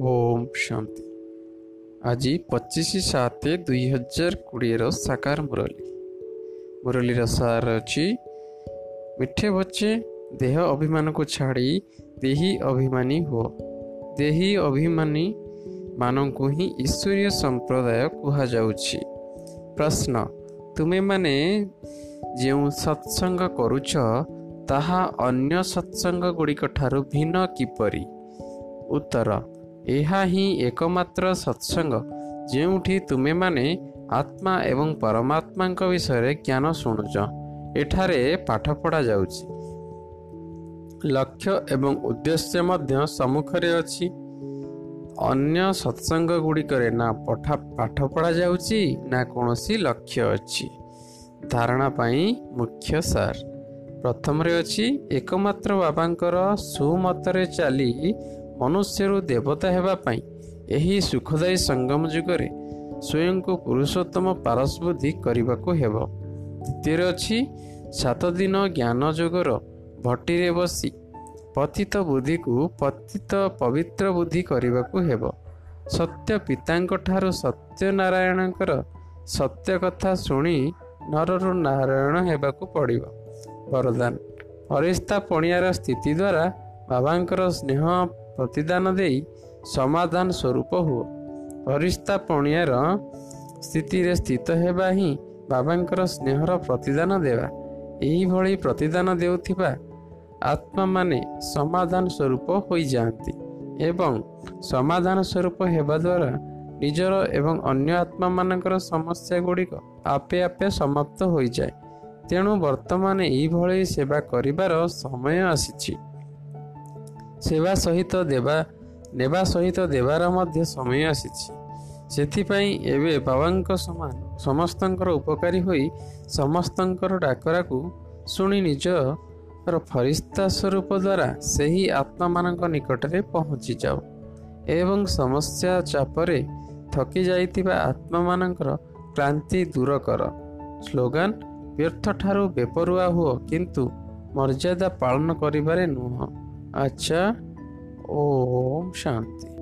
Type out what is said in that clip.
ଓମ୍ ଶାନ୍ତି ଆଜି ପଚିଶ ସାତ ଦୁଇ ହଜାର କୋଡ଼ିଏର ସାକାର ମୁରଲୀ ମୁରଲୀର ସାର ଅଛି ମିଠେ ବଚେ ଦେହ ଅଭିମାନକୁ ଛାଡ଼ି ଦେହି ଅଭିମାନୀ ହୁଅ ଦେହି ଅଭିମାନୀ ମାନଙ୍କୁ ହିଁ ଈଶ୍ୱରୀୟ ସମ୍ପ୍ରଦାୟ କୁହାଯାଉଛି ପ୍ରଶ୍ନ ତୁମେମାନେ ଯେଉଁ ସତ୍ସଙ୍ଗ କରୁଛ ତାହା ଅନ୍ୟ ସତ୍ସଙ୍ଗ ଗୁଡ଼ିକ ଠାରୁ ଭିନ୍ନ କିପରି ଉତ୍ତର ଏହା ହିଁ ଏକମାତ୍ର ସତ୍ସଙ୍ଗ ଯେଉଁଠି ତୁମେମାନେ ଆତ୍ମା ଏବଂ ପରମାତ୍ମାଙ୍କ ବିଷୟରେ ଜ୍ଞାନ ଶୁଣୁଛ। ଏଠାରେ ପାଠ ପଢ଼ାଯାଉଛି ଲକ୍ଷ୍ୟ ଏବଂ ଉଦ୍ଦେଶ୍ୟ ମଧ୍ୟ ସମ୍ମୁଖରେ ଅଛି। ଅନ୍ୟ ସତ୍ସଙ୍ଗ ଗୁଡ଼ିକରେ ନା ପଠା ପାଠ ପଢ଼ାଯାଉଛି ନା କୌଣସି ଲକ୍ଷ୍ୟ ଅଛି। ଧାରଣା ପାଇଁ ମୁଖ୍ୟ ସାର୍। ପ୍ରଥମରେ ଅଛି ଏକମାତ୍ର ବାବାଙ୍କର ସୁମତରେ ଚାଲି ମନୁଷ୍ୟରୁ ଦେବତା ହେବା ପାଇଁ ଏହି ସୁଖଦାୟୀ ସଙ୍ଗମ ଯୁଗରେ ସ୍ୱୟଂକୁ ପୁରୁଷୋତ୍ତମ ପାରସ୍ବୃଦ୍ଧି କରିବାକୁ ହେବ। ଦ୍ୱିତୀୟରେ ଅଛି ସାତ ଦିନ ଜ୍ଞାନ ଯୋଗର ଭଟିରେ ବସି ପତିତ ବୁଦ୍ଧିକୁ ପତିତ ପବିତ୍ର ବୁଦ୍ଧି କରିବାକୁ ହେବ। ସତ୍ୟ ପିତାଙ୍କ ଠାରୁ ସତ୍ୟନାରାୟଣଙ୍କର ସତ୍ୟ କଥା ଶୁଣି ନରରୁ ନାରାୟଣ ହେବାକୁ ପଡ଼ିବ। ବରଦାନ। ଫରିସ୍ତା ପଣିଆର ସ୍ଥିତି ଦ୍ୱାରା ବାବାଙ୍କର ସ୍ନେହ ପ୍ରତିଦାନ ଦେଇ ସମାଧାନ ସ୍ୱରୂପ ହୁଅ। ଫରିସ୍ତା ପଣିଆର ସ୍ଥିତିରେ ସ୍ଥିତ ହେବା ହିଁ ବାବାଙ୍କର ସ୍ନେହର ପ୍ରତିଦାନ ଦେବା। ଏହିଭଳି ପ୍ରତିଦାନ ଦେଉଥିବା ଆତ୍ମାମାନେ ସମାଧାନ ସ୍ୱରୂପ ହୋଇଯାଆନ୍ତି ଏବଂ ସମାଧାନ ସ୍ୱରୂପ ହେବା ଦ୍ୱାରା ନିଜର ଏବଂ ଅନ୍ୟ ଆତ୍ମାମାନଙ୍କର ସମସ୍ୟା ଗୁଡ଼ିକ ଆପେ ଆପେ ସମାପ୍ତ ହୋଇଯାଏ। ତେଣୁ ବର୍ତ୍ତମାନ ଏହିଭଳି ସେବା କରିବାର ସମୟ ଆସିଛି। ସେବା ସହିତ ଦେବା ନେବା ସହିତ ଦେବାର ମଧ୍ୟ ସମୟ ଆସିଛି। ସେଥିପାଇଁ ଏବେ ବାବାଙ୍କ ସମାନ ସମସ୍ତଙ୍କର ଉପକାରୀ ହୋଇ ସମସ୍ତଙ୍କର ଡାକରାକୁ ଶୁଣି ନିଜର ଫରିସ୍ତା ସ୍ୱରୂପ ଦ୍ୱାରା ସେହି ଆତ୍ମାମାନଙ୍କ ନିକଟରେ ପହଞ୍ଚିଯାଉ ଏବଂ ସମସ୍ୟା ଚାପରେ ଥକି ଯାଇଥିବା ଆତ୍ମାମାନଙ୍କର କ୍ଳାନ୍ତି ଦୂର କର। ସ୍ଲୋଗାନ ବ୍ୟର୍ଥ ଠାରୁ ବେପରୁଆ ହୁଅ କିନ୍ତୁ ମର୍ଯ୍ୟାଦା ପାଳନ କରିବାରେ ନୁହଁ। अच्छा। ओम शांति।